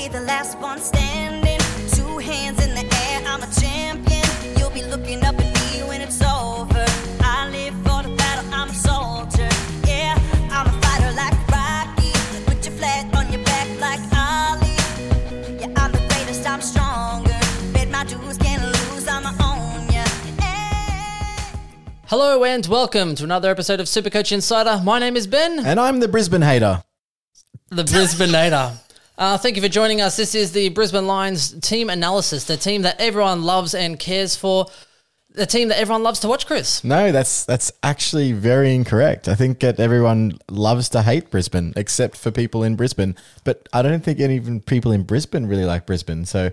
be the last one standing. Two hands in the air, I'm a champion. You'll be looking up at me when it's over. I live for the battle, I'm a soldier. Yeah, I'm a fighter like Rocky. Put your flag on your back like Ali. Yeah, I'm the greatest, I'm stronger. Bet my dues can't lose, I'm a own ya. Hey. Hello and welcome to another episode of Supercoach Insider. My name is Ben, And I'm the Brisbane hater. the Brisbane Nader. Uh, thank you for joining us. This is the Brisbane Lions team analysis, the team that everyone loves and cares for, the team that everyone loves to watch, Chris. No, that's that's actually very incorrect. I think that everyone loves to hate Brisbane, except for people in Brisbane. But I don't think any even people in Brisbane really like Brisbane. So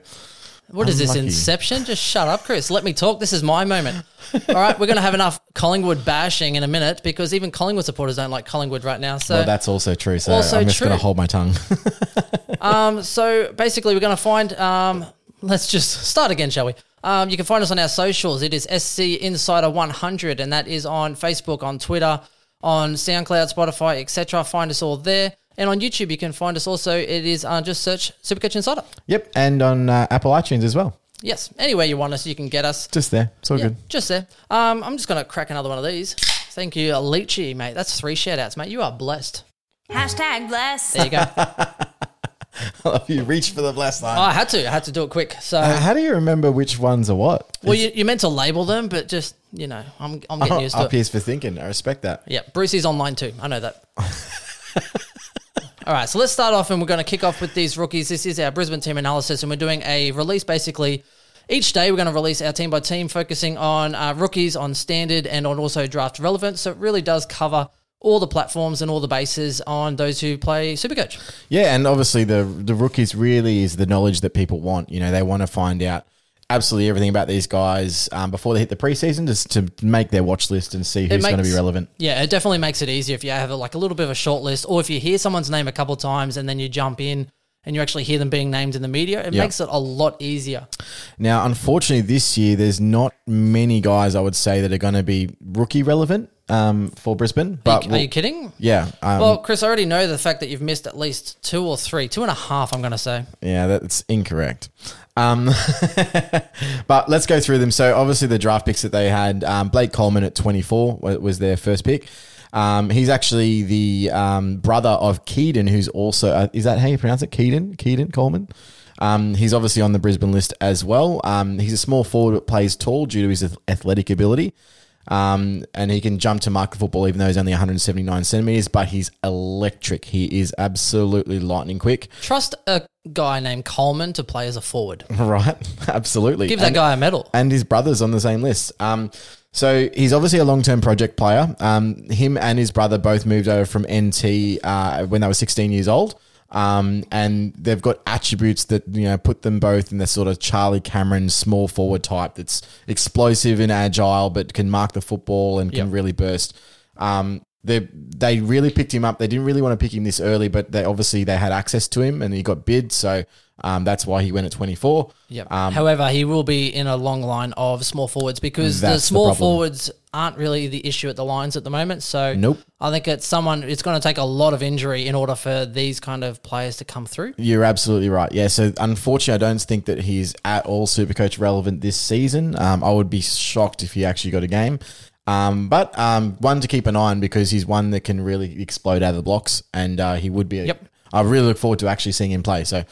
What is this, Inception? Just shut up, Chris. Let me talk. This is my moment. All right, we're going to have enough Collingwood bashing in a minute because even Collingwood supporters don't like Collingwood right now. So well, that's also true. So Also I'm just going to hold my tongue. Um, so basically, we're going to find. Um, let's just start again, shall we? Um, you can find us on our socials. It is SC Insider 100, and that is on Facebook, on Twitter, on SoundCloud, Spotify, etc. Find us all there. And on YouTube, you can find us also. It is uh, just search Supercoach Insider. yep, and on uh, Apple iTunes as well. Yes, anywhere you want us, you can get us. Just there. It's all Yeah, good. just there. Um, I'm just going to crack another one of these. Thank you, Lychee, mate. That's three shout outs, mate. You are blessed. Hashtag bless. There you go. Oh, I love you reach for the blessed line. Oh, I had to. I had to do it quick. So, Uh, how do you remember which ones are what? well, you, you meant to label them, but just, you know, I'm, I'm getting used to Up it. here's for thinking. I respect that. Yeah, Brucey's online too. I know that. All right, so let's start off and we're going to kick off with these rookies. This is our Brisbane team analysis, and we're doing a release basically. Each day, we're going to release our team by team, focusing on uh, rookies, on standard, and on also draft relevant. So it really does cover all the platforms and all the bases on those who play Supercoach. Yeah, and obviously the the rookies really is the knowledge that people want. You know, they want to find out absolutely everything about these guys um, before they hit the preseason, just to make their watch list and see who's going to be relevant. Yeah, it definitely makes it easier if you have like a little bit of a short list, or if you hear someone's name a couple times and then you jump in and you actually hear them being named in the media. It Yeah. makes it a lot easier. Now, unfortunately, this year there's not many guys I would say that are going to be rookie relevant um, for Brisbane. Are But you, are you kidding? yeah, um, Well, Chris, I already know the fact that you've missed at least two or three, two and a half. I'm going to say. Yeah, that's incorrect. Um, but let's go through them. So obviously the draft picks that they had, um, Blake Coleman at 24 was their first pick. Um, he's actually the um, brother of Keaton, who's also uh, is that how you pronounce it? Keaton, Keaton Coleman. Um, he's obviously on the Brisbane list as well. Um, he's a small forward but plays tall due to his athletic ability. Um, and he can jump to mark the football even though he's only 179 centimeters, but he's electric. He is absolutely lightning quick. Trust a guy named Coleman to play as a forward. Right, absolutely. Give that And- guy a medal. and his brother's on the same list. Um, so he's obviously a long-term project player. Um, him and his brother both moved over from NT uh, when they were 16 years old. Um, and they've got attributes that you know put them both in the sort of Charlie Cameron small forward type that's explosive and agile, but can mark the football and can Yep. really burst. Um, they they really picked him up. They didn't really want to pick him this early, but they obviously they had access to him and he got bid, so um, that's why he went at 24. Yep. Um, However, he will be in a long line of small forwards because the That's the small forwards aren't really the issue at the lines at the moment. So Nope. I think it's someone. It's going to take a lot of injury in order for these kind of players to come through. You're absolutely right. Yeah. So unfortunately, I don't think that he's at all super coach relevant this season. Um, I would be shocked if he actually got a game. Um, but um, one to keep an eye on because he's one that can really explode out of the blocks, and uh, he would be. A, Yep. I really look forward to actually seeing him play. So.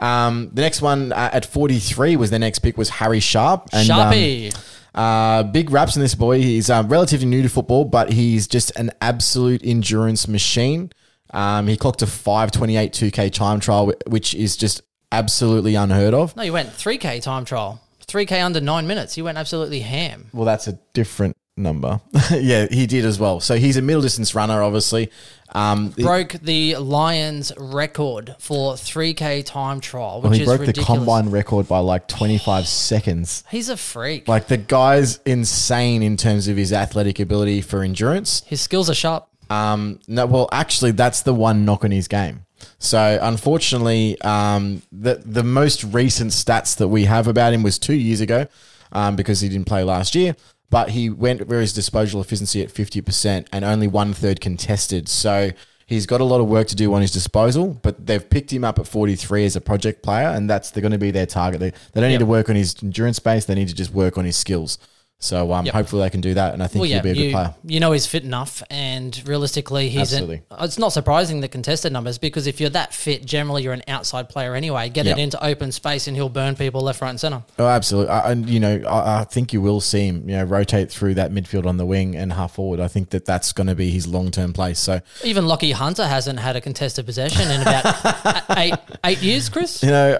Um, the next one uh, at 43 was their next pick was Harry Sharp. And, um, uh, big raps in this boy. He's uh, relatively new to football, but he's just an absolute endurance machine. Um, he clocked a 528 2K time trial, which is just absolutely unheard of. no, you went 3K time trial. 3K under nine minutes. You went absolutely ham. Well, that's a different number. yeah, he did as well. So he's a middle distance runner, obviously. Um, Broke the Lions record for 3K time trial, which well, he is broke ridiculous. the combine record by like 25 seconds. He's a freak. Like the guy's insane in terms of his athletic ability for endurance. His skills are sharp. Um, no, well, actually, that's the one knock on his game. So, unfortunately, um, the the most recent stats that we have about him was two years ago, um, because he didn't play last year. But he went where his disposal efficiency at fifty percent and only one third contested. So He's got a lot of work to do on his disposal, but they've picked him up at 43 as a project player, and that's they're going to be their target. They, they don't need to work on his endurance base; they need to just work on his skills. So um, Yep. hopefully they can do that, and I think Well, he'll be a good you, player. you know he's fit enough, and realistically, he's. An, it's not surprising the contested numbers because if you're that fit, generally you're an outside player anyway. Get Yep. it into open space, and he'll burn people left, right, and center. Oh, absolutely. I, and you know, I, I think you will see him, you know, rotate through that midfield on the wing and half forward. I think that that's going to be his long term place. So Even Lachie Hunter hasn't had a contested possession in about eight eight years, Chris. you know.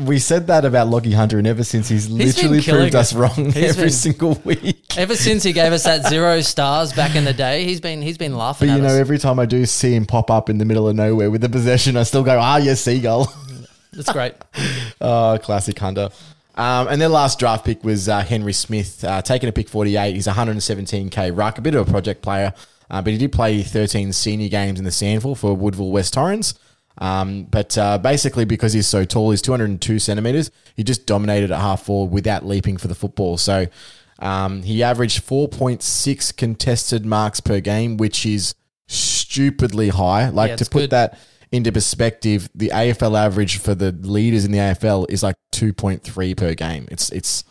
We said that about Lachie Hunter, and ever since he's, been literally killing proved us it. wrong He's every been- single week. Ever since he gave us that zero stars back in the day, he's been he's been laughing But at you know, us. every time I do see him pop up in the middle of nowhere with the possession, I still go, ah, yes, seagull. That's great. oh, classic Hunter. Um, and their last draft pick was uh, Henry Smith, uh, taking a pick 48. He's 117k ruck, a bit of a project player, uh, but he did play 13 senior games in the SANFL for Woodville West Torrens. Um, but uh, basically, because he's so tall, he's 202 centimeters. He just dominated at half forward without leaping for the football. So um, he averaged 4.6 contested marks per game, which is stupidly high. Like Yeah, to put good. that into perspective, the AFL average for the leaders in the AFL is like 2.3 per game. It's it's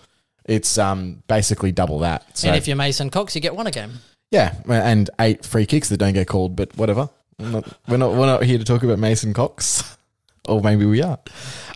it's um basically double that. So and if you're Mason Cox, you get one a game. yeah, and eight free kicks that don't get called, but whatever. Not- we're not we're not here to talk about Mason Cox, or maybe we are.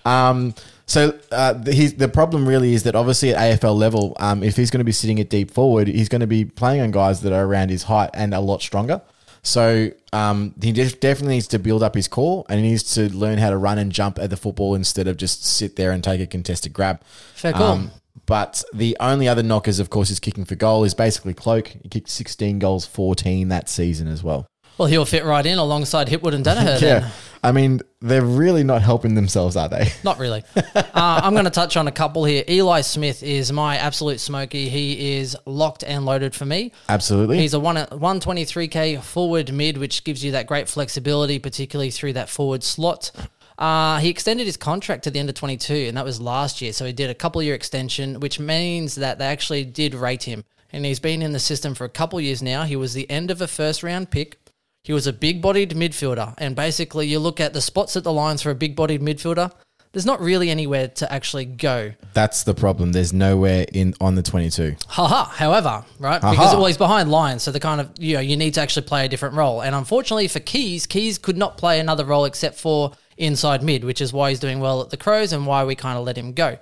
Um, so uh, the, he's, the problem really is that obviously at AFL level, um, if he's going to be sitting at deep forward, he's going to be playing on guys that are around his height and a lot stronger. So um, he def- definitely needs to build up his core and he needs to learn how to run and jump at the football instead of just sit there and take a contested grab. Fair call. Um, but the only other knockers, of course, is kicking for goal. Is basically Cloke. He kicked 16 goals, 14 that season as well. Well, he'll fit right in alongside Hipwood and Daniher. then. Yeah, I mean they're really not helping themselves, are they? Not really. uh, I'm going to touch on a couple here. Ely Smith is my absolute smoky. He is locked and loaded for me. Absolutely. He's a one 123k forward mid, which gives you that great flexibility, particularly through that forward slot. Uh, he extended his contract to the end of 22, and that was last year. So he did a couple year extension, which means that they actually did rate him. And he's been in the system for a couple years now. He was the end of a first round pick. He was a big bodied midfielder. And basically, you look at the spots at the lines for a big bodied midfielder, there's not really anywhere to actually go. That's the problem. There's nowhere in on the 22. Haha. However, right? Haha. Because well, he's behind Lyons, so the kind of you know you need to actually play a different role. And unfortunately for Keays, Keays could not play another role except for inside mid, which is why he's doing well at the Crows and why we kind of let him go.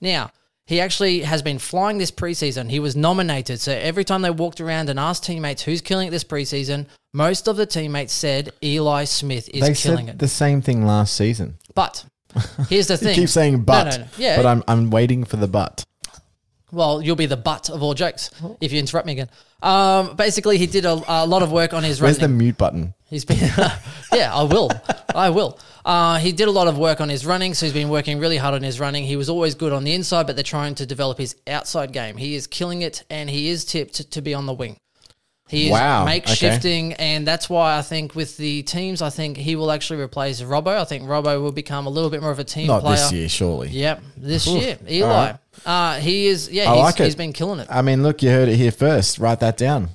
Now. He actually has been flying this preseason. He was nominated. So every time they walked around and asked teammates who's killing it this preseason, most of the teammates said Ely Smith is They killing said it. the same thing last season. but here's the You thing. keep saying but, no, no. Yeah, but I'm I'm waiting for the but. Well, you'll be the butt of all jokes if you interrupt me again. Um, basically, he did a, a lot of work on his Where's the mute button? He's been, yeah, I will, I will. Uh, he did a lot of work on his running, so he's been working really hard on his running. He was always good on the inside, but they're trying to develop his outside game. He is killing it, and he is tipped to be on the wing. He is Wow, make okay. shifting, and that's why I think with the teams, I think he will actually replace Robbo. I think Robbo will become a little bit more of a team Not player. this year, surely. Yep, this Oof. year, Ely. All Uh, he is, yeah, I he's, like it. he's been killing it. I mean, look, you heard it here first. Write that down.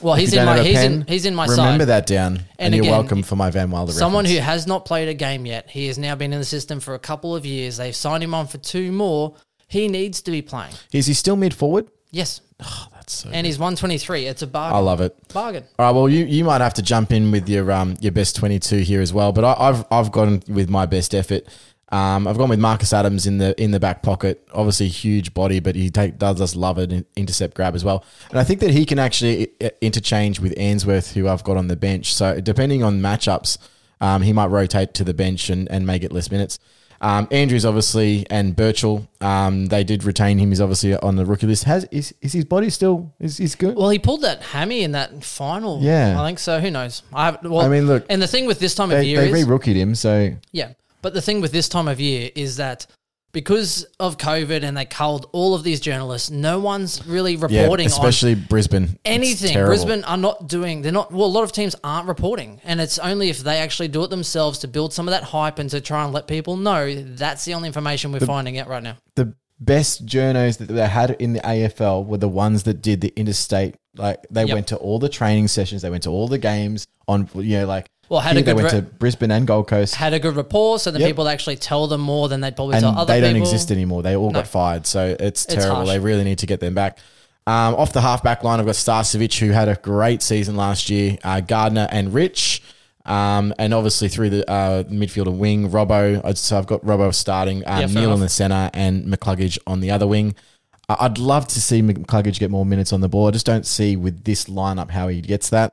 Well, he's in my have he's in he's in my Remember side. that down, and, And you're welcome for my Van Wilder. Someone who has not played a game yet. He has now been in the system for a couple of years. They've signed him on for two more. He needs to be playing. is he still mid forward? Yes, That's so. and he's 123. It's a bargain. I love it. bargain. All right, well, you, you might have to jump in with your um your best twenty two here as well, but I, I've I've gone with my best effort. Um, I've gone with Marcus Adams in the in the back pocket. Obviously, huge body, but he take, does just love an intercept grab as well. And I think that he can actually interchange with Answerth, who I've got on the bench. So depending on matchups, um, he might rotate to the bench and, and make it less minutes. Um, Andrews obviously and Birchall, um, they did retain him. He's obviously on the rookie list. Has is, is his body still is, is good? Well, he pulled that hammy in that final. Yeah. I think so. Who knows? I well, I mean, look, and the thing with this time of year they is re-rookied him, so Yeah. But the thing with this time of year is that because of COVID and they culled all of these journalists, no one's really yeah, reporting on especially Brisbane. Anything. Brisbane are not doing. They're not. Well, a lot of teams aren't reporting, and it's only if they actually do it themselves to build some of that hype and to try and let people know. That's the only information we're finding out right now. the best journos that they had in the AFL were the ones that did the interstate. Like they Yep. went to all the training sessions, they went to all the games on, you know, like Well, had a they good went re- to Brisbane and Gold Coast, had a good rapport, so the Yep. people actually tell them more than they'd probably tell and other they don't exist anymore. They all got fired, so it's terrible. harsh. they really need to get them back. Um, off the halfback line, I've got Starcevic, who had a great season last year. Uh, Gardiner and Rich. Um, and obviously through the uh, midfield and wing, Robbo. I'd- So I've got Robbo starting, um, Yeah, fair Neale in the centre, and McCluggage on the other wing. I- I'd love to see McCluggage get more minutes on the ball. I just don't see with this lineup how he gets that.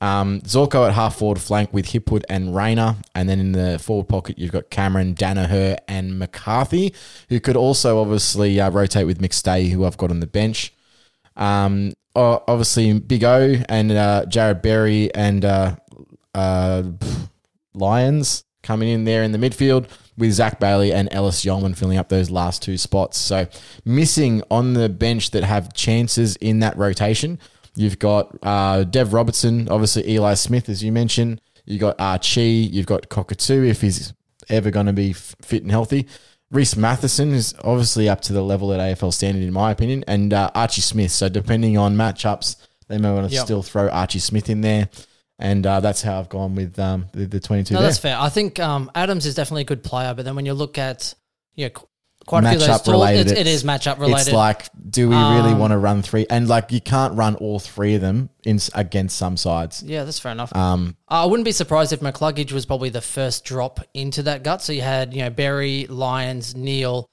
Um, Zorko at half forward flank with Hipwood and Rayner. And then in the forward pocket, you've got Cameron, Daniher, and McCarthy, who could also obviously uh, rotate with McStay, who I've got on the bench. Um, obviously, Big O and uh, Jarrod Berry and uh, uh, Lyons coming in there in the midfield with Zach Bailey and Ellis Yeoman filling up those last two spots. So missing on the bench that have chances in that rotation. You've got uh, Dev Robertson, obviously Ely Smith, as you mentioned. You've got Archie. You've got Cockatoo, if he's ever going to be fit and healthy. Rhys Mathieson is obviously up to the level at AFL standard, in my opinion, and uh, Archie Smith. So depending on matchups, they may want to Yep. still throw Archie Smith in there, and uh, that's how I've gone with um, the, the twenty-two. No, there. that's fair. I think um, Adams is definitely a good player, but then when you look at yeah, qu- quite a few of those Matchup tools, related, it's, it it's- is matchup related. It's like, do we really Um, want to run three? And like, you can't run all three of them in against some sides. yeah, that's fair enough. Um, I wouldn't be surprised if McCluggage was probably the first drop into that gut. So you had, you know, Berry, Lyons, Neale,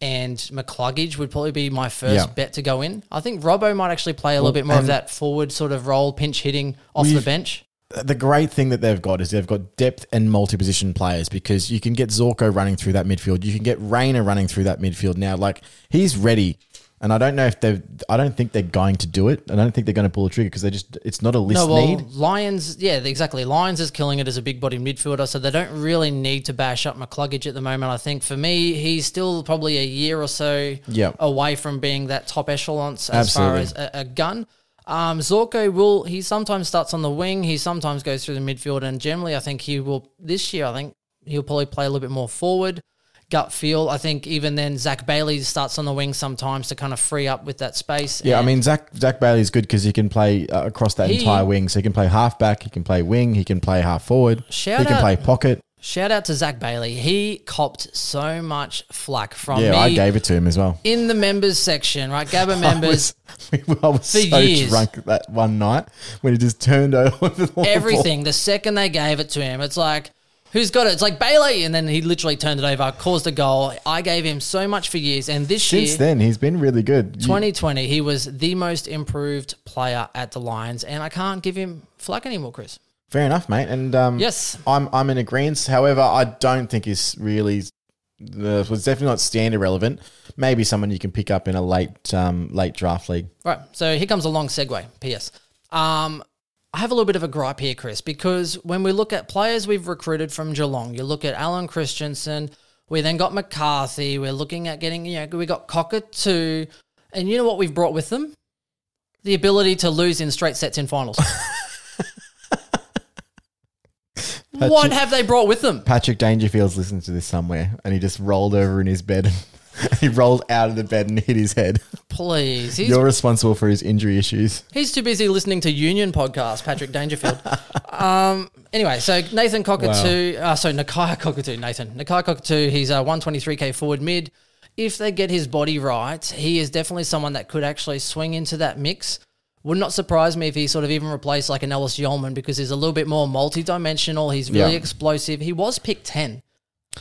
and McCluggage would probably be my first Yeah. bet to go in. I think Robbo might actually play a little bit more of and- that forward sort of role, pinch hitting off the We've- bench. The great thing that they've got is they've got depth and multi-position players because you can get Zorko running through that midfield. You can get Rayner running through that midfield now. Like he's ready. And I don't know if they've, I don't think they're going to do it. I don't think they're going to pull the trigger because they just, it's not a list No, well, need. Lions, yeah, exactly. Lyons is killing it as a big body midfielder, so they don't really need to bash up McCluggage at the moment. I think for me, he's still probably a year or so Yep. away from being that top echelon as Absolutely. far as a, a gun. Um, Zorko will, he sometimes starts on the wing, he sometimes goes through the midfield, and generally, I think he will, this year, I think he'll probably play a little bit more forward. Gut feel, I think even then, Zach Bailey starts on the wing sometimes to kind of free up with that space. Yeah, I mean Zach Zach Bailey is good because he can play uh, across that He- entire wing. So he can play halfback, he can play wing, he can play half forward, he can out- play pocket. Shout out to Zach Bailey. He copped so much flack from Yeah, me I gave it to him as well. in the members section, right? Gabba I members, was, I was so years. drunk that one night when he just turned over the ball. everything. The second they gave it to him, it's like, who's got it? It's like Bailey. And then he literally turned it over, caused a goal. I gave him so much for years. And this Since year, Since then, he's been really good. 2020, he was the most improved player at the Lions. And I can't give him flack anymore, Chris. Fair enough, mate. And um, Yes. I'm I'm in agreement. However, I don't think he's really uh, was definitely not standard relevant. Maybe someone you can pick up in a late um, late draft league. Right. So here comes a long segue. P.S. Um, I have a little bit of a gripe here, Chris, because when we look at players we've recruited from Geelong, you look at Allen Christensen, we then got McCarthy, we're looking at getting, you know, we got Cockatoo, and you know what we've brought with them? The ability to lose in straight sets in finals. what have they brought with them? Patrick Dangerfield's listening to this somewhere, and he just rolled over in his bed. he rolled out of the bed and hit his head. Please. He's You're responsible for his injury issues. He's too busy listening to Union podcast, Patrick Dangerfield. um, anyway, so Nathan Cockatoo, uh, so Nakia Cockatoo, Nathan. Nakai Cockatoo, he's a 123k forward mid. If they get his body right, he is definitely someone that could actually swing into that mix. Would not surprise me if he sort of even replaced like an Ellis Yeoman because he's a little bit more multi-dimensional. He's really Yeah. explosive. He was picked 10.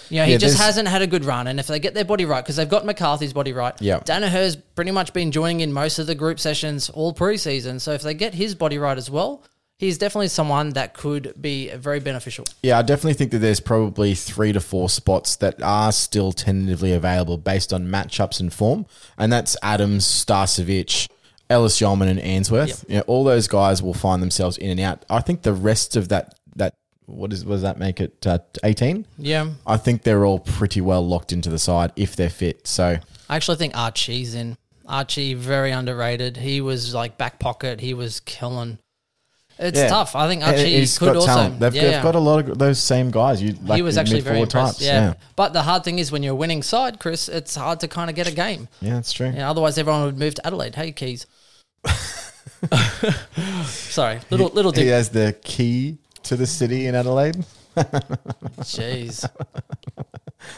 You know, he Yeah, just hasn't had a good run. And if they get their body right, because they've got McCarthy's body right, Yeah. Daniher's pretty much been joining in most of the group sessions all preseason. So if they get his body right as well, he's definitely someone that could be very beneficial. Yeah, I definitely think that there's probably three to four spots that are still tentatively available based on matchups and form, and that's Adams, Starcevic, Ellis Yeoman, and Answerth. Yeah, all those guys will find themselves in and out. I think the rest of that that what is what does that make it uh, eighteen? Yeah. I think they're all pretty well locked into the side if they're fit. So I actually think Archie's in. Archie, very underrated. He was like back pocket. He was killing. It's Yeah. tough. I think Archie he's could got also. talent. They've, yeah, they've yeah. got a lot of those same guys. You like he was actually very impressed. Yeah. yeah, But the hard thing is when you're a winning side, Chris, it's hard to kind of get a game. yeah, that's true. Yeah, otherwise everyone would move to Adelaide. Hey, Keays. Sorry, little little He has the key to the city in Adelaide. Jeez.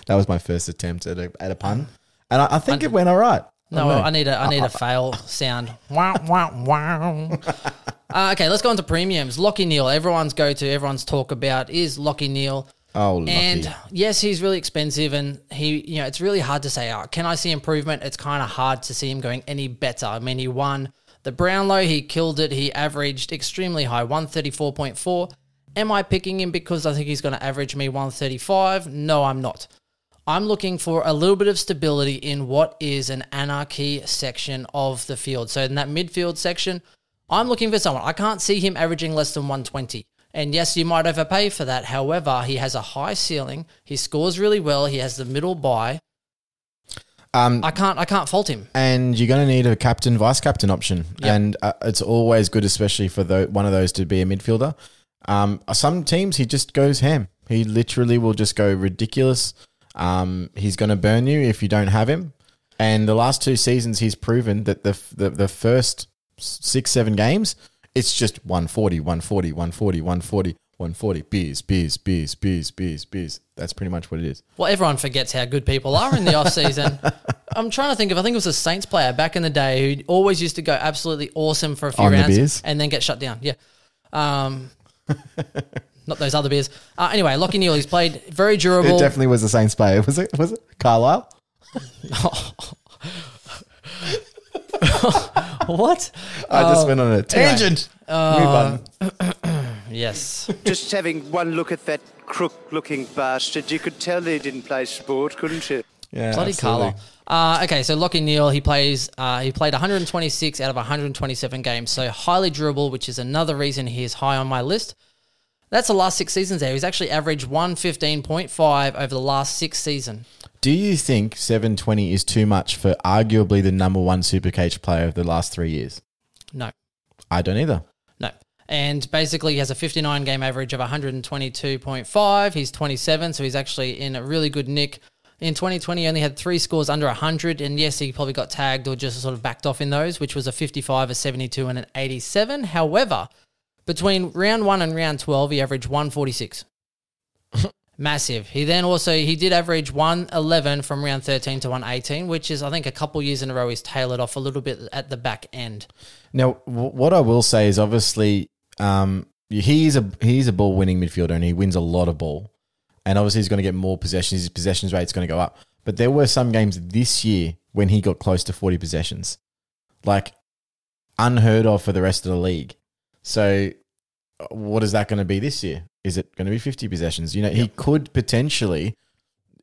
That was my first attempt at a, at a pun, and I, I think it went all right. No. I need a I need a fail sound. Wow, wow, wow. Uh, okay, let's go on to premiums. Lachie Neale, everyone's go to, everyone's talk about is Lachie Neale. Oh, lucky. And yes, he's really expensive, and he, you know, it's really hard to say. Oh, can I see improvement? It's kind of hard to see him going any better. I mean, he won the Brownlow, he killed it. He averaged extremely high, one thirty four point four. Am I picking him because I think he's going to average me one thirty five? No, I'm not. I'm looking for a little bit of stability in what is an anarchy section of the field. So in that midfield section, I'm looking for someone. I can't see him averaging less than 120. And yes, you might overpay for that. However, he has a high ceiling. He scores really well. He has the middle buy. Um, I can't I can't fault him. and you're going to need a captain, vice captain option, Yep. and uh, it's always good, especially for the, one of those to be a midfielder. Um, some teams he just goes ham. He literally will just go ridiculous. Um, he's going to burn you if you don't have him. And the last two seasons, he's proven that the the, the first six seven games, it's just 140, 140, 140, 140, 140. Beers, beers, beers, beers, beers, beers. That's pretty much what it is. Well, everyone forgets how good people are in the off season. I'm trying to think of I think it was a Saints player back in the day who always used to go absolutely awesome for a few On the rounds beers? and then get shut down. Yeah. Um not those other beers. Uh, anyway, Lachie Neale, he's played very durable. It definitely was the Saints player. Was it? Was it Carlisle? what? I just went on a tangent. Mute button. Yes. Just having one look at that crook-looking bastard, you could tell he didn't play sport, couldn't you? Yeah, Bloody absolutely. Carlo. Uh, okay, so Lachie Neale, he plays. Uh, he played 126 out of 127 games, so highly durable, which is another reason he is high on my list. That's the last six seasons there. He's actually averaged 115.5 over the last six season. Do you think 720 is too much for arguably the number one Supercoach player of the last three years? No, I don't either. And basically, he has a 59 game average of 122.5. He's 27, so he's actually in a really good nick. In 2020, he only had three scores under 100, and yes, he probably got tagged or just sort of backed off in those, which was a 55, a 72, and an 87. However, between round one and round 12, he averaged 146. Massive. He then also he did average 111 from round 13 to 118, which is I think a couple years in a row he's tailored off a little bit at the back end. Now, w- what I will say is obviously um, he's a he's a ball winning midfielder and he wins a lot of ball, and obviously he's going to get more possessions. His possessions rate's going to go up. But there were some games this year when he got close to 40 possessions, like unheard of for the rest of the league. So, what is that going to be this year? Is it going to be 50 possessions? You know, he could potentially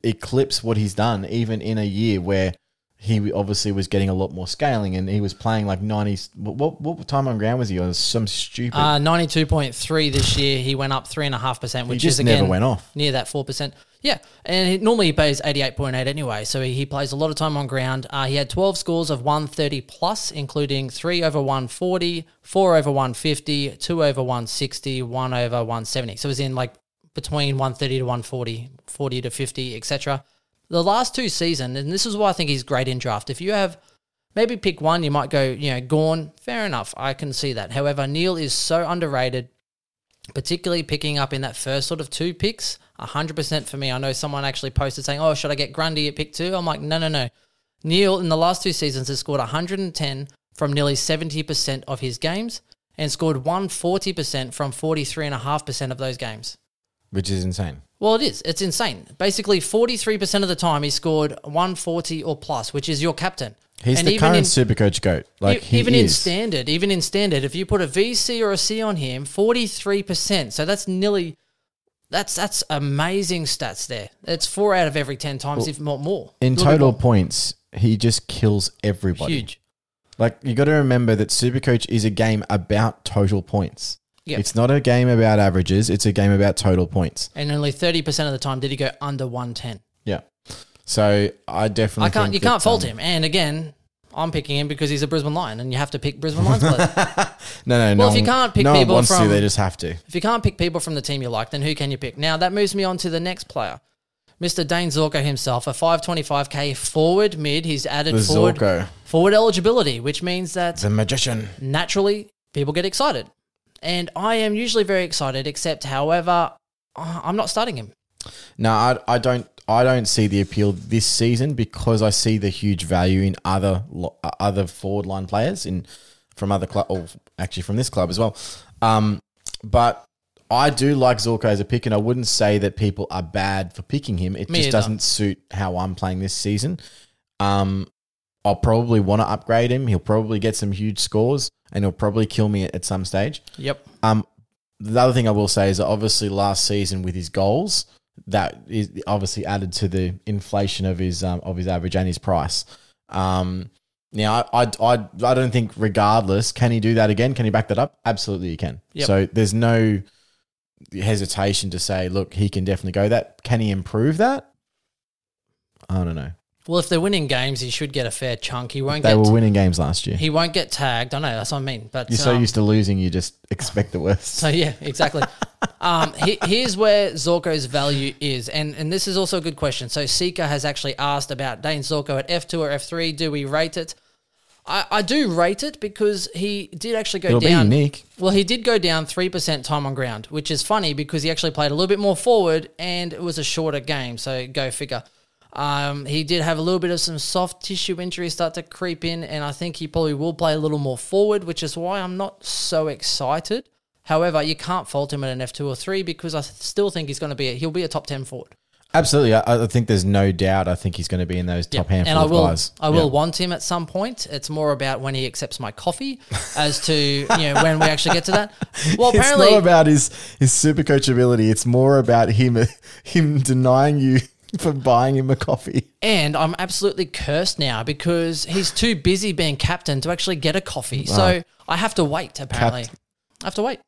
eclipse what he's done even in a year where he obviously was getting a lot more scaling and he was playing like 90s. What, what, what time on ground was he on? Some stupid. Uh, 92.3 this year. He went up 3.5%, which just is again never went off. near that 4%. Yeah. And he, normally he plays 88.8 anyway. So he, he plays a lot of time on ground. Uh, he had 12 scores of 130 plus, including 3 over 140, 4 over 150, 2 over 160, 1 over 170. So it was in like between 130 to 140, 40 to 50, etc. The last two seasons, and this is why I think he's great in draft. If you have maybe pick one, you might go, you know, Gawn. Fair enough. I can see that. However, Neale is so underrated, particularly picking up in that first sort of two picks. 100% for me. I know someone actually posted saying, oh, should I get Grundy at pick two? I'm like, no, no, no. Neale, in the last two seasons, has scored 110 from nearly 70% of his games and scored 140% from 43.5% of those games. which is insane. Well, it is. It's insane. Basically, 43% of the time he scored 140 or plus, which is your captain. He's And the current in- Supercoach goat. Like E- he even in standard, even in standard, if you put a VC or a C on him, forty three percent. So that's nearly that's that's amazing stats there. It's four out of every ten times, if not more. in A little bit total more. points, he just kills everybody. huge. Like you got to remember that Supercoach is a game about total points. Yep. It's not a game about averages. It's a game about total points. And only thirty percent of the time did he go under one ten. Yeah. So I definitely. I can't. You that, can't fault um, him. And again, I'm picking him because he's a Brisbane Lion, and you have to pick Brisbane Lions players. No, no, no. Well, if you can't pick no people wants to. from- They just have to. If you can't pick people from the team you like, then who can you pick? Now that moves me on to the next player, Mr. Dane Zorko himself, a 525k forward mid. He's added The forward Zorko, forward eligibility, which means that the magician. naturally people get excited. And I am usually very excited. Except, however, I'm not starting him. No, I, I don't. I don't see the appeal this season because I see the huge value in other uh, other forward line players in from other club, or actually from this club as well. Um, but I do like Zorko as a pick, and I wouldn't say that people are bad for picking him. It Me just either. doesn't suit how I'm playing this season. Um, I'll probably want to upgrade him. He'll probably get some huge scores, and he'll probably kill me at, some stage. Yep. Um, the other thing I will say is that obviously last season with his goals, that is obviously added to the inflation of his um, of his average and his price. Um, now, I, I, I, I don't think regardless, can he do that again? Can he back that up? Absolutely, he can. Yep. So there's no hesitation to say, look, he can definitely go that. Can he improve that? I don't know. Well, if they're winning games, he should get a fair chunk. He won't They get were winning games last year. he won't get tagged. I know that's what I mean. But You're so um, used to losing, you just expect the worst. So yeah, exactly. um, he, here's where Zorko's value is, and and this is also a good question. So Seeker has actually asked about Dane Zorko at F two or F three. Do we rate it? I, I do rate it because he did actually go It'll be down. unique. Well, he did go down three percent time on ground, which is funny because he actually played a little bit more forward, and it was a shorter game. So go figure. Um, he did have a little bit of some soft tissue injuries start to creep in, and I think he probably will play a little more forward, which is why I'm not so excited. However, you can't fault him at an F two or three because I still think he's going to be a, he'll be a top ten forward. Absolutely. I, I think there's no doubt. I think he's going to be in those top handful and I of will, guys. I will Yeah. want him at some point. It's more about when he accepts my coffee, as to you know when we actually get to that. Well, apparently, it's not about his his super coach ability. It's more about him him denying you for buying him a coffee. And I'm absolutely cursed now because he's too busy being captain to actually get a coffee. So I have to wait, apparently. I have to wait.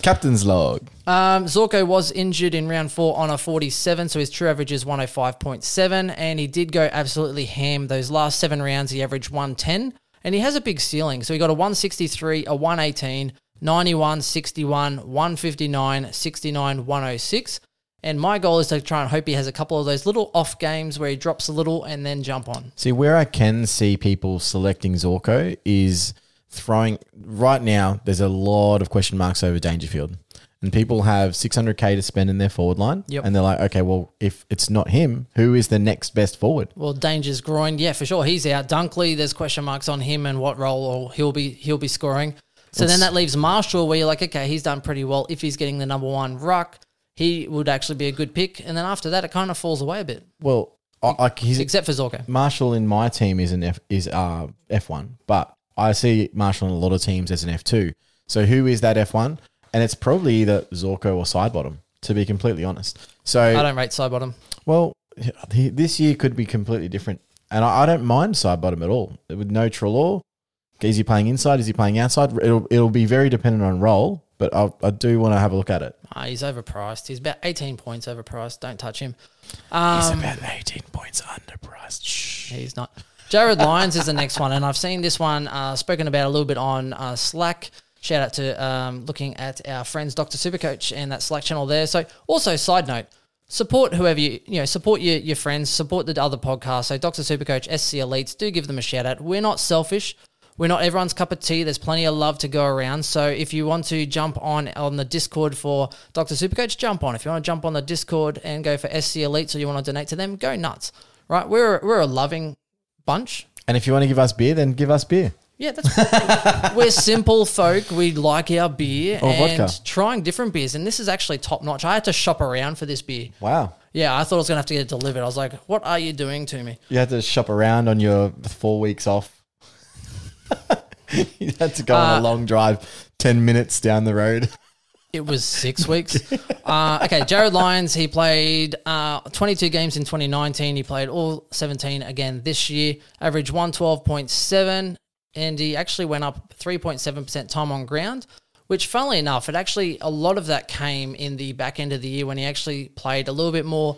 Captain's log. Um, Zorko was injured in round four on a 47, so his true average is 105.7, and he did go absolutely ham. Those last seven rounds, he averaged 110, and he has a big ceiling. So he got a 163, a 118, 91, 61, 159, 69, 106. And my goal is to try and hope he has a couple of those little off games where he drops a little and then jump on. See where I can see people selecting Zorko is throwing right now. There's a lot of question marks over Dangerfield, and people have 600k to spend in their forward line, Yep. and they're like, okay, well, if it's not him, who is the next best forward? Well, Danger's groin, yeah, for sure. He's out. Dunkley, there's question marks on him and what role or he'll be he'll be scoring. So then that leaves Marshall, where you're like, okay, he's done pretty well. If he's getting the number one ruck, he would actually be a good pick. And then after that, it kind of falls away a bit, Well, I, except for Zorko. Marshall in my team is an F is uh F one, but I see Marshall in a lot of teams as an F two. So who is that F one? And it's probably either Zorko or Sidebottom, to be completely honest. So I don't rate Sidebottom. well, he, this year could be completely different, and I, I don't mind Sidebottom at all. With no Treloar, is he playing inside? Is he playing outside? It'll it'll be very dependent on role, but I, I do want to have a look at it. Ah, he's overpriced. He's about 18 points overpriced. Don't touch him. Um, He's about eighteen points underpriced. Shh. He's not. Jarryd Lyons is the next one, and I've seen this one uh, spoken about a little bit on uh, Slack. Shout out to um, looking at our friends Dr. Supercoach and that Slack channel there. So, also side note, support whoever you you know support your your friends, support the other podcasts. So, Dr. Supercoach, SC Elites, do give them a shout out. We're not selfish. We're not everyone's cup of tea. There's plenty of love to go around. So if you want to jump on on the Discord for Dr. Supercoach, jump on. If you want to jump on the Discord and go for SC Elites or you want to donate to them, go nuts. Right? We're we're a loving bunch. And if you want to give us beer, then give us beer. Yeah, that's we're simple folk. We like our beer Or and vodka. trying different beers. And this is actually top notch. I had to shop around for this beer. Wow. Yeah, I thought I was gonna have to get it delivered. I was like, "What are you doing to me?" You had to shop around on your four weeks off. You had to go on Uh, a long drive, 10 minutes down the road. It was six weeks. Uh, okay, Jarryd Lyons, he played uh, 22 games in 2019. He played all 17 again this year. Average 112.7, and he actually went up 3.7% time on ground, which, funnily enough, it actually, a lot of that came in the back end of the year when he actually played a little bit more.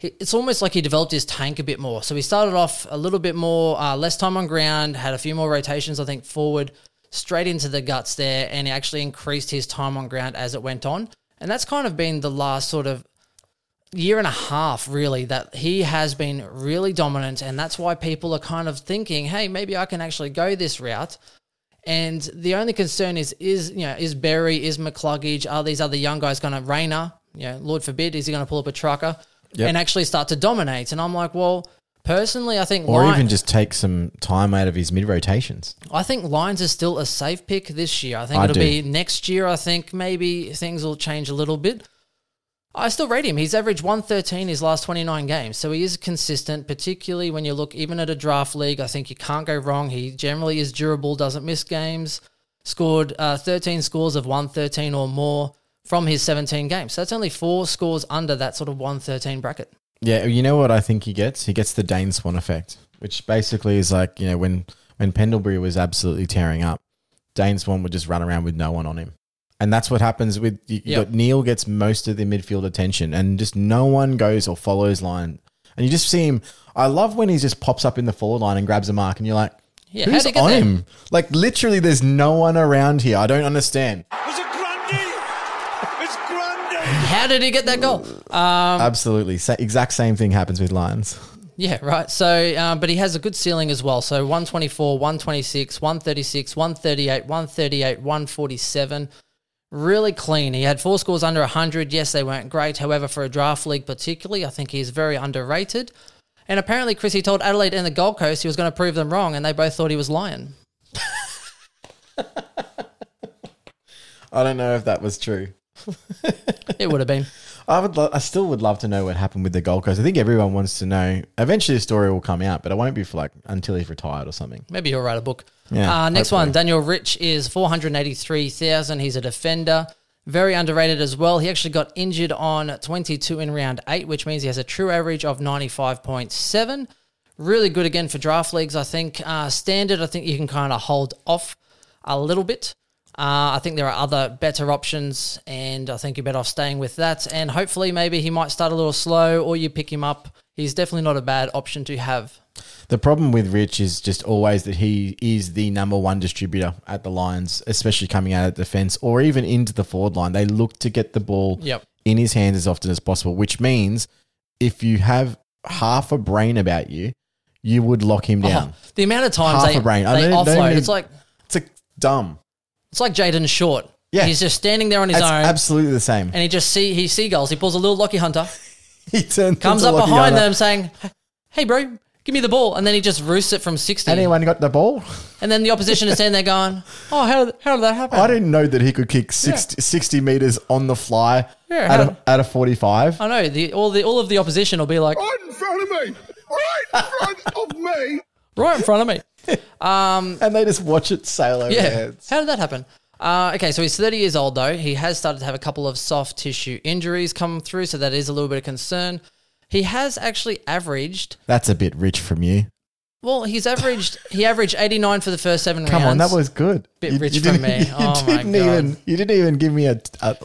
It's almost like he developed his tank a bit more. So he started off a little bit more, uh, less time on ground, had a few more rotations, I think, forward, straight into the guts there, and he actually increased his time on ground as it went on. And that's kind of been the last sort of year and a half, really, that he has been really dominant. And that's why people are kind of thinking, hey, maybe I can actually go this route. And the only concern is is you know is Berry, is McCluggage, are these other young guys going to Rayner? You know, Lord forbid, is he going to pull up a trucker Yep. and actually start to dominate? And I'm like, well, personally, I think Or Lion- even just take some time out of his mid rotations. I think Lyons is still a safe pick this year. I think I it'll do. be next year. I think maybe things will change a little bit. I still rate him. He's averaged 113 his last 29 games. So he is consistent, particularly when you look even at a draft league. I think you can't go wrong. He generally is durable, doesn't miss games. Scored uh, 13 scores of 113 or more from his 17 games. So that's only four scores under that sort of 113 bracket. Yeah, you know what I think he gets? He gets the Dane Swan effect, which basically is like, you know, when, when Pendlebury was absolutely tearing up, Dane Swan would just run around with no one on him. And that's what happens with you, you Yep. Neale gets most of the midfield attention and just no one goes or follows line. And you just see him. I love when he just pops up in the forward line and grabs a mark and you're like, Yeah, who's how'd he get on there? him? Like literally there's no one around here. I don't understand. Was it Grundy? It's Grundy! How did he get that goal? Absolutely. Sa- exact same thing happens with Lyons. Yeah, right. So, uh, but he has a good ceiling as well. So 124, 126, 136, 138, 138, 147. Really clean. He had four scores under 100. Yes, they weren't great. However, for a draft league particularly, I think he's very underrated. And apparently, Chris, he told Adelaide and the Gold Coast he was going to prove them wrong, and they both thought he was lying. I don't know if that was true. It would have been. I would. Lo- I still would love to know what happened with the Gold Coast. I think everyone wants to know. Eventually, the story will come out, but it won't be for like until he's retired or something. Maybe he'll write a book. Yeah, Uh, next hopefully. one, Daniel Rich is 483,000. He's a defender. Very underrated as well. He actually got injured on 22 in round eight, which means he has a true average of 95.7. Really good again for draft leagues, I think. Uh, standard, I think you can kind of hold off a little bit. Uh, I think there are other better options, and I think you're better off staying with that. And hopefully, maybe he might start a little slow, or you pick him up. He's definitely not a bad option to have. The problem with Rich is just always that he is the number one distributor at the Lions, especially coming out of defense or even into the forward line. They look to get the ball Yep. in his hands as often as possible, which means if you have half a brain about you, you would lock him down. Oh, the amount of times Half they, a brain. I they don't- don't offload, it's like It's like dumb. It's like Jayden Short. Yeah. he's just standing there on his It's own, absolutely the same. and he just see he seagulls. He pulls a little lucky Hunter, He turns comes up behind Hunter. them saying, "Hey, bro, give me the ball," and then he just roosts it from sixty. Anyone got the ball? And then the opposition is standing there going, "Oh, how how did that happen?" I didn't know that he could kick 60, 60 meters on the fly Yeah, at, how- a, at a 45. I know the all the all of the opposition will be like Right in front of me! Right in front of me! right in front of me. And they just watch it sail over their Yeah, heads. how did that happen? Uh, okay, so he's 30 years old though. He has started to have a couple of soft tissue injuries come through, so that is a little bit of concern. He has actually averaged That's a bit rich from you. Well, he's averaged. he averaged eighty nine for the first seven Come rounds. on, that was good. Bit rich from me. You Oh didn't God. even. You didn't even give me a a,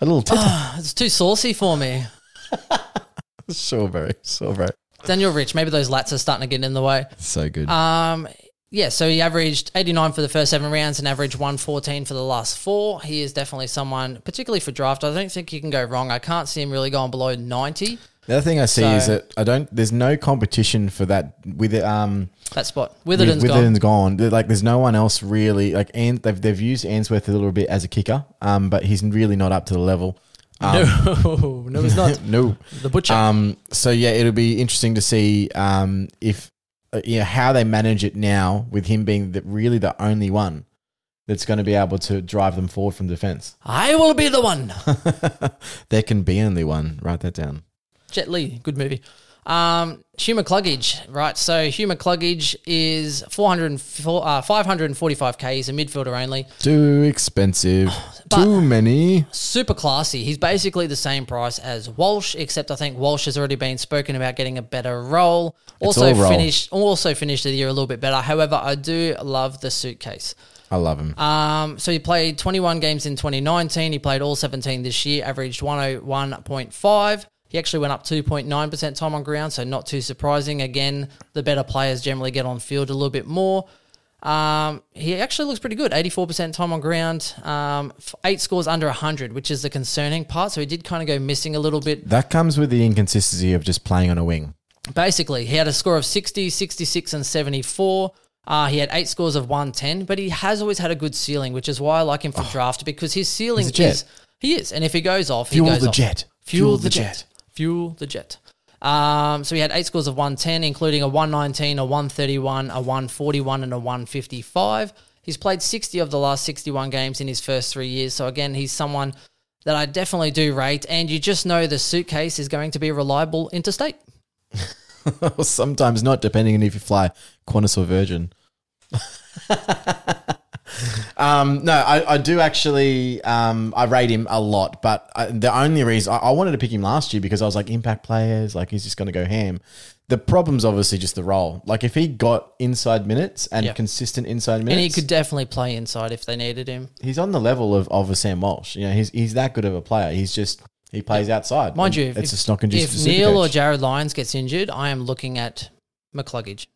a little tip. It's too saucy for me. Sure, bro. Daniel Rich, maybe those lats are starting to get in the way. So good. Um, yeah, so he averaged 89 for the first seven rounds and averaged 114 for the last four. He is definitely someone, particularly for draft. I don't think you can go wrong. I can't see him really going below 90 the other thing I see is that I don't. There's no competition for that with it. Um, that spot. with, Witherden's gone. Gone. Like, there's no one else really. Like, and they've they've used Answerth a little bit as a kicker. Um, but he's really not up to the level. Um, no, no, he's not. no. The butcher. Um, so yeah, it'll be interesting to see um, if Uh, you know how they manage it now with him being the, really the only one that's going to be able to drive them forward from defense. I will be the one. there can be only one. Write that down. Jet Li, good movie. Um, Hugh McCluggage, right? So Hugh McCluggage is 404, uh, 545k. He's a midfielder only. Too expensive. But- Too many. Super classy. He's basically the same price as Walsh, except I think Walsh has already been spoken about getting a better role. Also all role. finished, also finished the year a little bit better. However, I do love the suitcase. I love him. Um, so he played 21 games in 2019. He played all 17 this year, averaged 101.5. He actually went up 2.9% time on ground, so not too surprising. Again, the better players generally get on field a little bit more. Um, he actually looks pretty good. 84% time on ground, um, eight scores under 100, which is the concerning part. So he did kind of go missing a little bit. that comes with the inconsistency of just playing on a wing. Basically, he had a score of 60, 66, and 74. Uh, he had eight scores of 110, but he has always had a good ceiling, which is why I like him for draft because his ceiling Oh. He's a jet. is he is, and if he goes off, Fuel he goes the off. jet. Fuel, Fuel the the jet. jet. Fuel the jet. Um, so he had eight scores of 110, including a 119, a 131, a 141, and a 155. He's played 60 of the last 61 games in his first three years. So again, he's someone that I definitely do rate, and you just know the suitcase is going to be reliable interstate. Sometimes not, depending on if you fly Qantas or Virgin. um, no, I, I do actually. Um, I rate him a lot, but I, the only reason I, I wanted to pick him last year because I was like impact players, like he's just going to go ham. The problem's obviously just the role. Like if he got inside minutes and Yeah. consistent inside minutes, And he could definitely play inside if they needed him. he's on the level of, of a Sam Walsh. You know, he's he's that good of a player. He's just he plays outside. Mind you, it's if, a snock and if. Neale or Jarryd Lyons gets injured, I am looking at McCluggage.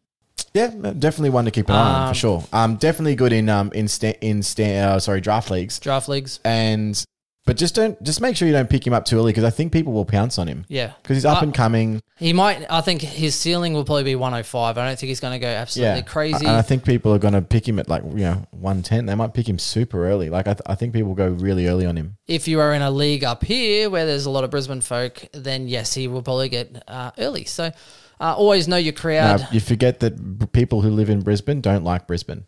Yeah, definitely one to keep an eye on Um, for sure. Um, definitely good in um in sta- in sta- uh, sorry draft leagues, Draft leagues, and but just don't just make sure you don't pick him up too early because I think people will pounce on him yeah. because he's up Uh, and coming. He might. I think his ceiling will probably be 105. I don't think he's going to go absolutely Yeah, crazy. And I think people are going to pick him at like you know one ten. They might pick him super early. Like I, th- I think people go really early on him. if you are in a league up here where there's a lot of Brisbane folk, then yes, he will probably get uh, early. So uh, always know your crowd. Now, you forget that people who live in Brisbane don't like Brisbane.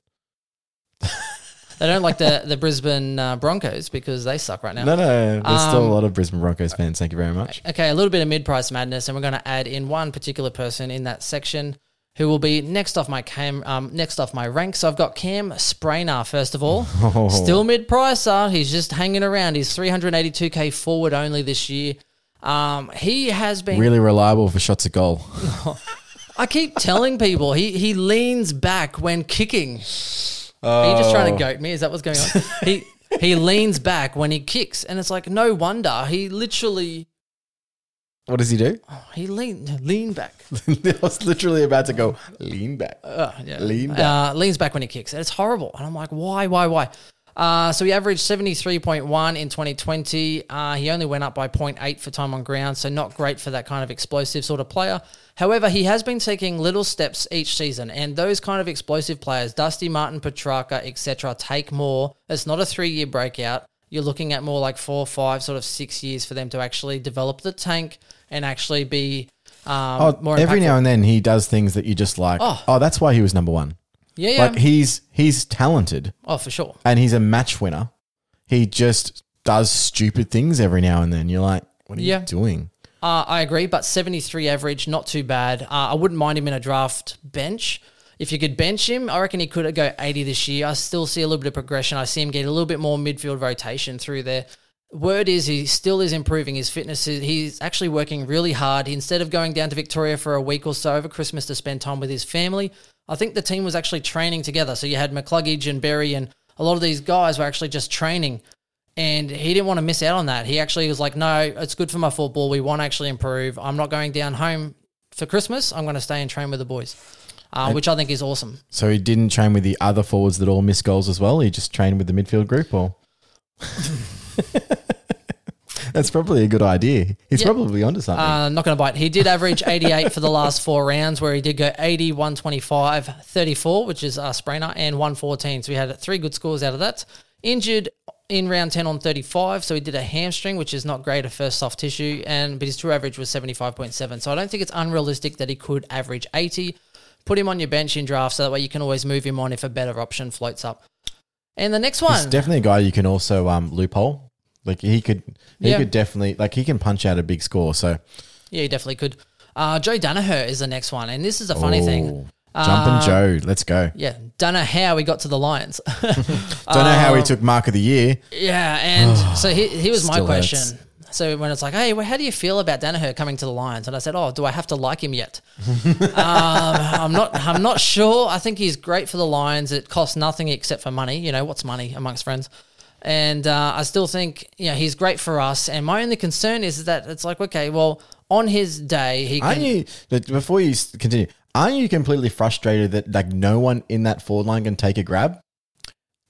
They don't like the the Brisbane uh, Broncos because they suck right now. No, no, there's still Um, a lot of Brisbane Broncos fans. Thank you very much. Okay, a little bit of mid price madness, and we're going to add in one particular person in that section who will be next off my cam, um, next off my rank. So I've got Cam Sprainer first of all, still mid pricer. He's just hanging around. He's 382k forward only this year. Um, he has been. Really reliable for shots at goal. I keep telling people he he leans back when kicking. Are you just Oh. trying to goat me? Is that what's going on? he he leans back when he kicks, and it's like no wonder he literally What does he do? Oh, he lean lean back. I was literally about to go lean back. Uh, yeah. Lean back. Uh, leans back when he kicks. And it's horrible. And I'm like, why, why, why? Uh, so he averaged 73.1 in 2020. Uh, he only went up by 0.8 for time on ground, so not great for that kind of explosive sort of player. However, he has been taking little steps each season, and those kind of explosive players, Dusty Martin, Petracca, etc., take more. It's not a three-year breakout. You're looking at more like four, five, sort of six years for them to actually develop the tank and actually be um, Oh, more every impactful. now and then he does things that you just like. Oh. Oh, that's why he was number one. Yeah, yeah. Like he's he's talented oh, for sure. and he's a match winner. He just does stupid things every now and then. You're like, what are Yeah. you doing? Uh, I agree, but 73 average, not too bad. Uh, I wouldn't mind him in a draft bench. If you could bench him, I reckon he could go 80 this year. I still see a little bit of progression. I see him get a little bit more midfield rotation through there. Word is he still is improving his fitness. He's actually working really hard. Instead of going down to Victoria for a week or so over Christmas to spend time with his family, I think the team was actually training together. So you had McCluggage and Berry and a lot of these guys were actually just training and he didn't want to miss out on that. He actually was like, "No, it's good for my football. We want to actually improve. I'm not going down home for Christmas. I'm going to stay and train with the boys," uh, which I think is awesome. So he didn't train with the other forwards that all miss goals as well. He just trained with the midfield group, or that's probably a good idea. He's Yeah. probably onto something. Uh, not going to bite. He did average 88 for the last four rounds, where he did go 80, 125, 34, which is uh, Sprainer, and 114. So he had three good scores out of that. Injured in round 10 on 35, so he did a hamstring, which is not great at first soft tissue, and but his true average was 75.7. So I don't think it's unrealistic that he could average 80. Put him on your bench in draft, so that way you can always move him on if a better option floats up. And the next He's one, definitely a guy you can also um, loophole. Like he could, he Yeah. could definitely like he can punch out a big score. So yeah, he definitely could. Uh, Joe Daniher is the next one, and this is a funny thing. Oh, jumping Uh, Joe, let's go. Yeah, don't know how we got to the Lions. Don't know how he Um, took mark of the year. Yeah, and so he, he was my Still question. hurts. So when it's like, hey, well, how do you feel about Daniher coming to the Lions? And I said, oh, do I have to like him yet? um, I'm not. I'm not sure. I think he's great for the Lions. It costs nothing except for money. You know, what's money amongst friends? And uh, I still think, you know, he's great for us. And my only concern is that it's like, okay, well, on his day, he Aren't can. you? Before you continue, aren't you completely frustrated that like no one in that forward line can take a grab?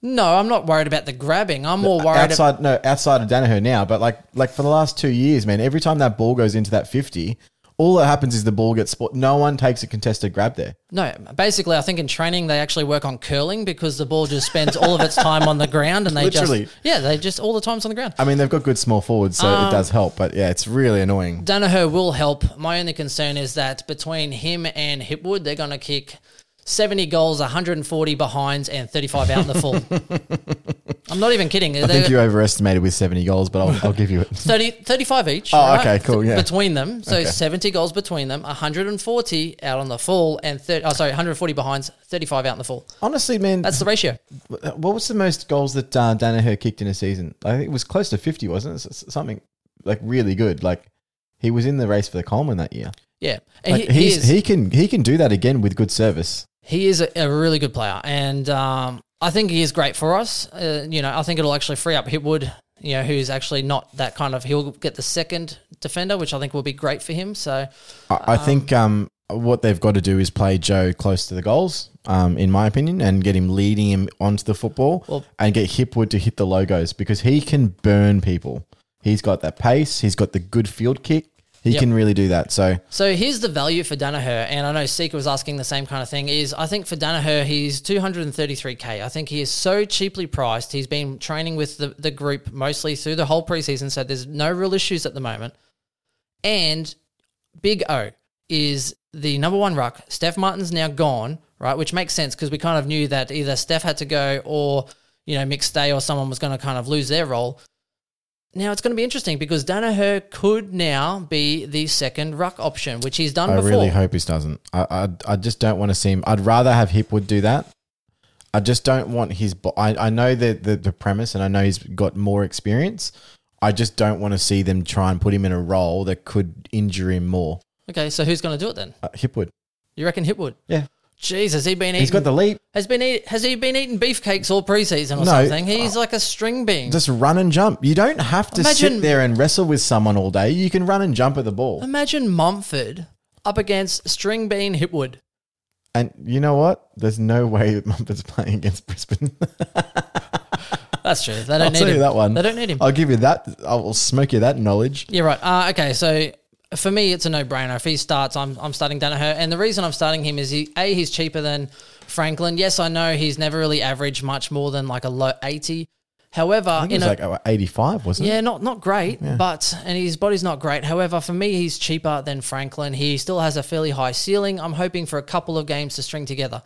no, I'm not worried about the grabbing. I'm more worried. about, outside no outside of Daniher now, but like like for the last two years, man, every time that ball goes into that fifty, All that happens is the ball gets spot. No one takes a contested grab there. No, basically, I think in training they actually work on curling because the ball just spends all of its time on the ground, and they Literally. just yeah, they just all the time's on the ground. I mean, they've got good small forwards, so Um, it does help. But yeah, it's really annoying. Daniher will help. My only concern is that between him and Hipwood, they're going to kick 70 goals, 140 behinds, and 35 out in the full. I'm not even kidding. I think you overestimated with 70 goals, but I'll, I'll give you it. 30, 35 each. Oh, right? okay, cool, yeah. Between them. So Okay. 70 goals between them, 140 out on the full, and 30, oh, sorry, 140 behinds, 35 out in the full. Honestly, man, That's the ratio. what was the most goals that uh, Daniher kicked in a season? I think it was close to 50, wasn't it? Something like really good. Like he was in the race for the Coleman that year. Yeah. And Like, he, he he can he can do that again with good service. He is a, a really good player, and um, I think he is great for us. Uh, you know, I think it'll actually free up Hipwood. You know, who's actually not that kind of. He'll get the second defender, which I think will be great for him. So I, I think um, what they've got to do is play Joe close to the goals, um, in my opinion, and get him leading him onto the football Well- and get Hipwood to hit the logos because he can burn people. He's got that pace. He's got the good field kick. He Yep. can really do that. So So here's the value for Daniher, and I know Seeker was asking the same kind of thing. Is I think for Daniher, he's 233k. I think he is so cheaply priced. He's been training with the, the group mostly through the whole preseason, so there's no real issues at the moment. And Big O is the number one ruck. Stef Martin's now gone, right? Which makes sense because we kind of knew that either Stef had to go or you know McStay or someone was going to kind of lose their role. Now it's going to be interesting because Daniher could now be the second ruck option, which he's done I before. really hope he doesn't. I, I I just don't want to see him. I'd rather have Hipwood do that. I just don't want his. I I know the, the the premise, and I know he's got more experience. I just don't want to see them try and put him in a role that could injure him more. Okay, so who's going to do it then? Uh, Hipwood, You reckon Hipwood? yeah, Jeez, has he been eating? he's got the leap. has been eat, has he been eating beefcakes all preseason or No, uh, something? He's like a string bean. Just run and jump. You don't have to Imagine- sit there and wrestle with someone all day. You can run and jump at the ball. Imagine Mumford up against string bean Hipwood. And you know what? There's no way that Mumford's playing against Brisbane. That's true. They don't I'll need him. that one. They don't need him. I'll give you that. I'll smoke you that knowledge. You're right. Uh, okay, so for me, it's a no-brainer. If he starts, I'm I'm starting Daniher, and the reason I'm starting him is he a he's cheaper than Franklin. Yes, I know he's never really averaged much more than like a low eighty. However, I think it was a, like oh, 85, wasn't it? Yeah, not not great, but and his body's not great. However, for me, he's cheaper than Franklin. He still has a fairly high ceiling. I'm hoping for a couple of games to string together.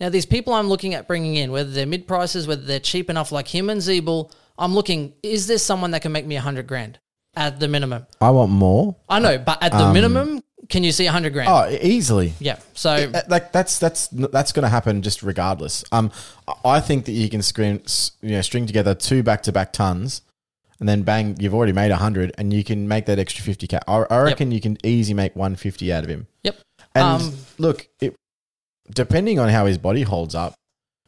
Now, these people I'm looking at bringing in, whether they're mid prices, whether they're cheap enough like him and Ziebell, I'm looking. Is there someone that can make me a hundred grand at the minimum? I want more. I know, but at the minimum, can you see a hundred grand? Oh, easily. yeah. So Uh, Like that's that's that's going to happen just regardless. Um, I- I think that you can screen, s- you know, string together two back to back tons, and then bang, you've already made a hundred, and you can make that extra fifty k. I, I reckon you can easy make one fifty out of him. yep. And Um, look, it, depending on how his body holds up,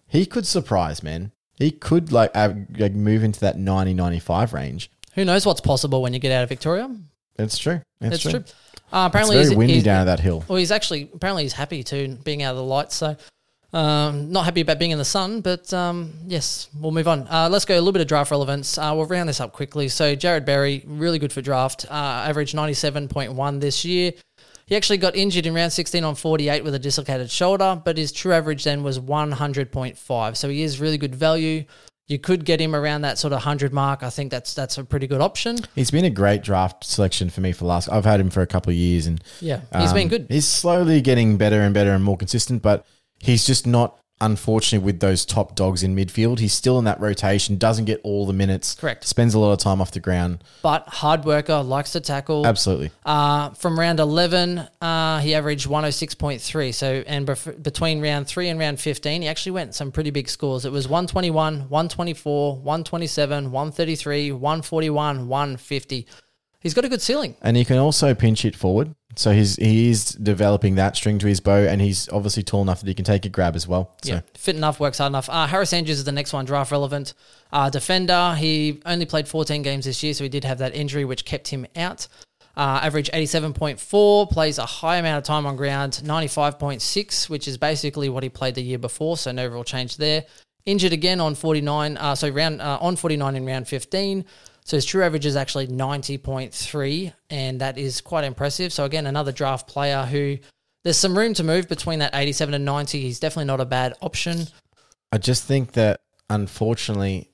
he could surprise, man. He could like, av- like move into that 90, 95 range. Who knows what's possible when you get out of Victoria? It's true. It's, It's true. true. Uh, It's apparently, very he's, windy he's- down that hill. Well, he's actually apparently he's happy too being out of the lights. So um, not happy about being in the sun, but um, yes, we'll move on. Uh, let's go a little bit of draft relevance. Uh, we'll round this up quickly. So Jarrod Berry, really good for draft. Uh, averaged ninety seven point one this year. He actually got injured in round 16 on 48 with a dislocated shoulder, but his true average then was 100.5. So he is really good value. You could get him around that sort of 100 mark. I think that's that's a pretty good option. He's been a great draft selection for me for last. I've had him for a couple of years, and Yeah, he's um, been good. He's slowly getting better and better and more consistent, but he's just not. Unfortunately, with those top dogs in midfield, he's still in that rotation. Doesn't get all the minutes. Correct. Spends a lot of time off the ground. But hard worker, likes to tackle. Absolutely. Uh, from round 11, uh, he averaged 106.3. So, and bef- between round 3 and round 15, he actually went some pretty big scores. It was 121, 124, 127, 133, 141, 150. He's got a good ceiling. And he can also pinch it forward. So he's he is developing that string to his bow, and he's obviously tall enough that he can take a grab as well. So Yeah, fit enough, works hard enough. Uh, Harris Andrews is the next one, draft relevant. Uh, defender, he only played 14 games this year, so he did have that injury which kept him out. Uh, average 87.4, plays a high amount of time on ground, 95.6, which is basically what he played the year before, so no real change there. Injured again on 49, uh, so round uh, on 49 in round 15. So his true average is actually 90.3, and that is quite impressive. So, again, another draft player who there's some room to move between that 87 and 90. He's definitely not a bad option. I just think that unfortunately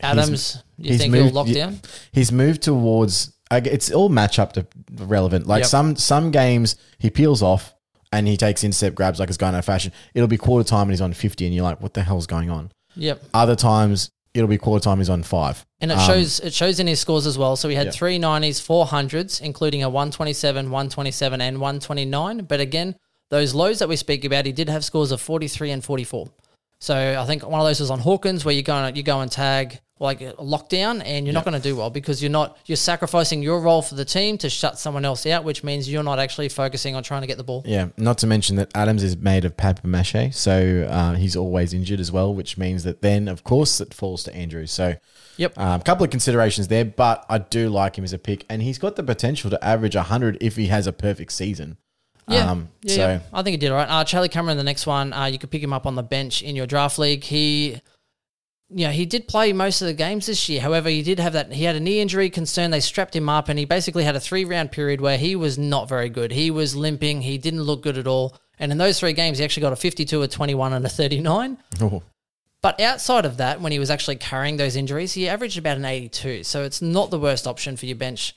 Adams, you he's think he'll moved- lock down? he's moved towards. It's all matchup to relevant. Like Yep. some some games he peels off and he takes intercept grabs like it's going out of fashion. It'll be quarter time and he's on fifty, and you're like, what the hell's going on? Yep. Other times it'll be quarter time he's on five. And it Um, shows it shows in his scores as well. So he had three 90s, four hundreds, including a 127, 127, and 129. But again, those lows that we speak about, he did have scores of 43 and 44. So I think one of those was on Hawkins, where you go and you go and tag like a lockdown, and you're not going to do well because you're not you're sacrificing your role for the team to shut someone else out, which means you're not actually focusing on trying to get the ball. Yeah, not to mention that Adams is made of paper mache, so uh, he's always injured as well, which means that then, of course, it falls to andrew So, Yep. a um, couple of considerations there, but I do like him as a pick, and he's got the potential to average 100 if he has a perfect season. Yeah, Um, yeah, so yeah. I think he did all right. Uh, Charlie Cameron, the next one, uh, you could pick him up on the bench in your draft league. He, yeah, he did play most of the games this year. However, he did have that. He had a knee injury concern. They strapped him up, and he basically had a three round period where he was not very good. He was limping. He didn't look good at all. And in those three games, he actually got a 52, a 21, and a 39. oh, But outside of that, when he was actually carrying those injuries, he averaged about an 82. So it's not the worst option for your bench.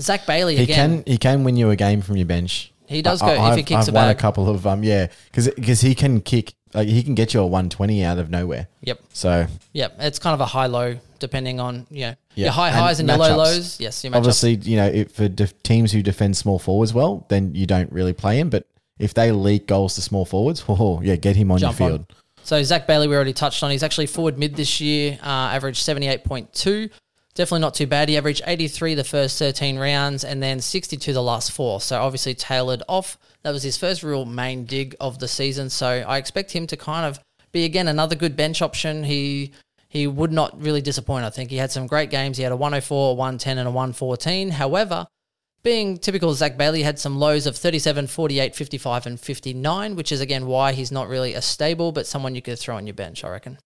Zach Bailey he again. can he can win you a game from your bench. He does go I- if he I've- kicks I've won a couple of um yeah because he can kick like he can get you a 120 out of nowhere. Yep. So Yep, it's kind of a high low depending on you know Yeah, your high and highs and your low matchups. lows. Yes, your matchup. obviously you know if for def- teams who defend small forwards well, then you don't really play him. But if they leak goals to small forwards, oh yeah, get him on Jump your on. field. So Zach Bailey, we already touched on. He's actually forward mid this year, uh, averaged seventy eight point two. Definitely not too bad. He averaged eighty three the first thirteen rounds, and then sixty two the last four. So obviously tailored off. That was his first real main dig of the season. So I expect him to kind of be again another good bench option. He he would not really disappoint. I think he had some great games. He had a 104, a 110, and a 114. However, being typical Zach Bailey, had some lows of 37, 48, 55, and 59, which is again why he's not really a stable, but someone you could throw on your bench, I reckon.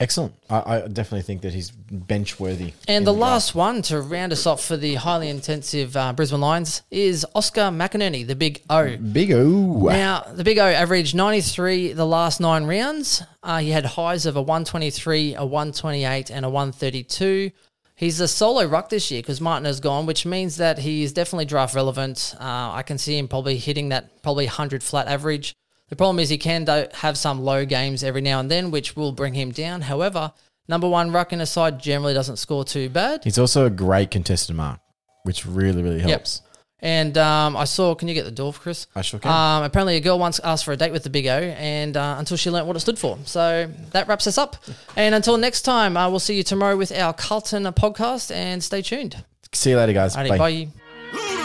Excellent. I, I definitely think that he's bench worthy. And the last one to round us off for the highly intensive uh, Brisbane Lions is Oscar McInerney, the big O. big O. Now, the Big O averaged 93 the last nine rounds. Uh, he had highs of a 123, a 128, and a 132. He's a solo ruck this year because Martin has gone, which means that he is definitely draft relevant. Uh, I can see him probably hitting that probably 100 flat average. The problem is he can do, have some low games every now and then, which will bring him down. However, number one ruck in a side generally doesn't score too bad. He's also a great contested mark, which really really helps. Yep. And um, I saw, can you get the door, for Chris? I sure can. Um, apparently, a girl once asked for a date with the Big O, and uh, until she learnt what it stood for. So that wraps us up. And until next time, uh, we'll see you tomorrow with our Carlton podcast, and stay tuned. See you later, guys. Alrighty, bye.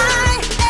I